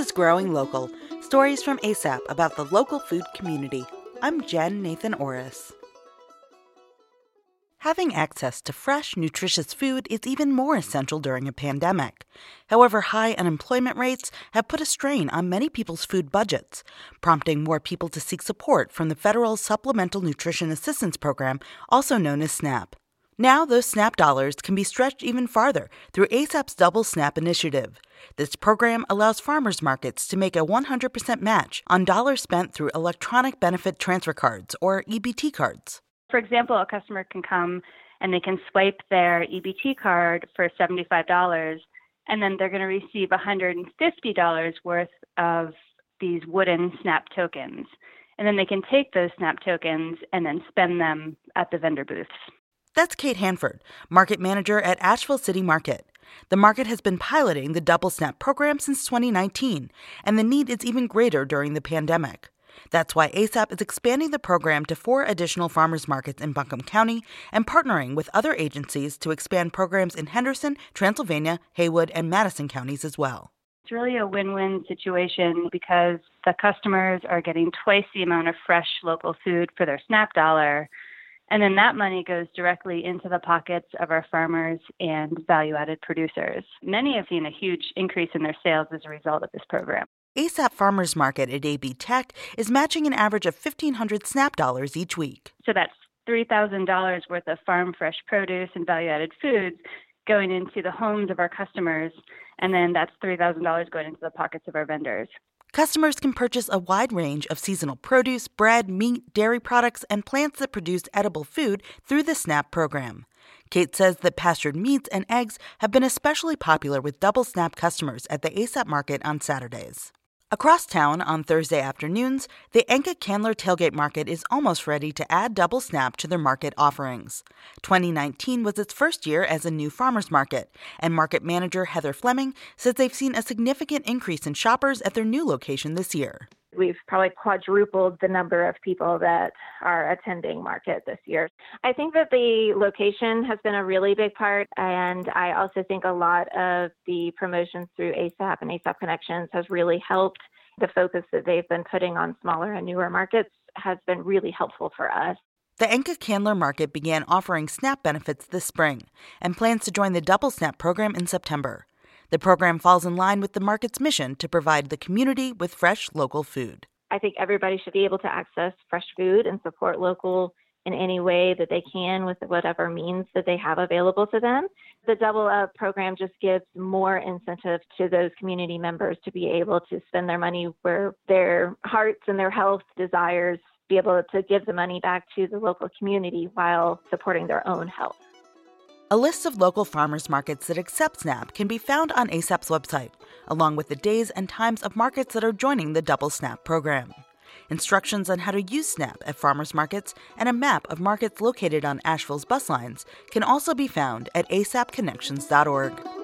is Growing Local stories from ASAP about the local food community. I'm Jen Nathan Orris. Having access to fresh, nutritious food is even more essential during a pandemic. However, high unemployment rates have put a strain on many people's food budgets, prompting more people to seek support from the federal Supplemental Nutrition Assistance Program, also known as SNAP. Now, those SNAP dollars can be stretched even farther through ASAP's Double SNAP initiative. This program allows farmers markets to make a 100% match on dollars spent through electronic benefit transfer cards, or EBT cards. For example, a customer can come and they can swipe their EBT card for $75 and then they're going to receive $150 worth of these wooden SNAP tokens. And then they can take those SNAP tokens and then spend them at the vendor booths. That's Kate Hanford, market manager at Asheville City Market. The market has been piloting the Double Snap program since 2019, and the need is even greater during the pandemic. That's why ASAP is expanding the program to four additional farmers markets in Buncombe County and partnering with other agencies to expand programs in Henderson, Transylvania, Haywood, and Madison counties as well. It's really a win win situation because the customers are getting twice the amount of fresh local food for their SNAP dollar. And then that money goes directly into the pockets of our farmers and value added producers. Many have seen a huge increase in their sales as a result of this program. ASAP Farmers Market at AB Tech is matching an average of 1,500 SNAP dollars each week. So that's $3,000 worth of farm fresh produce and value added foods going into the homes of our customers. And then that's $3,000 going into the pockets of our vendors. Customers can purchase a wide range of seasonal produce, bread, meat, dairy products, and plants that produce edible food through the SNAP program. Kate says that pastured meats and eggs have been especially popular with double SNAP customers at the ASAP market on Saturdays. Across town on Thursday afternoons, the Enka Candler Tailgate Market is almost ready to add Double Snap to their market offerings. 2019 was its first year as a new farmers market, and market manager Heather Fleming says they've seen a significant increase in shoppers at their new location this year. We've probably quadrupled the number of people that are attending market this year. I think that the location has been a really big part, and I also think a lot of the promotions through ASAP and ASAP Connections has really helped. The focus that they've been putting on smaller and newer markets has been really helpful for us. The Enka Candler Market began offering SNAP benefits this spring and plans to join the Double SNAP program in September. The program falls in line with the market's mission to provide the community with fresh local food. I think everybody should be able to access fresh food and support local in any way that they can with whatever means that they have available to them. The Double Up program just gives more incentive to those community members to be able to spend their money where their hearts and their health desires, be able to give the money back to the local community while supporting their own health. A list of local farmers markets that accept SNAP can be found on ASAP's website, along with the days and times of markets that are joining the Double SNAP program. Instructions on how to use SNAP at farmers markets and a map of markets located on Asheville's bus lines can also be found at asapconnections.org.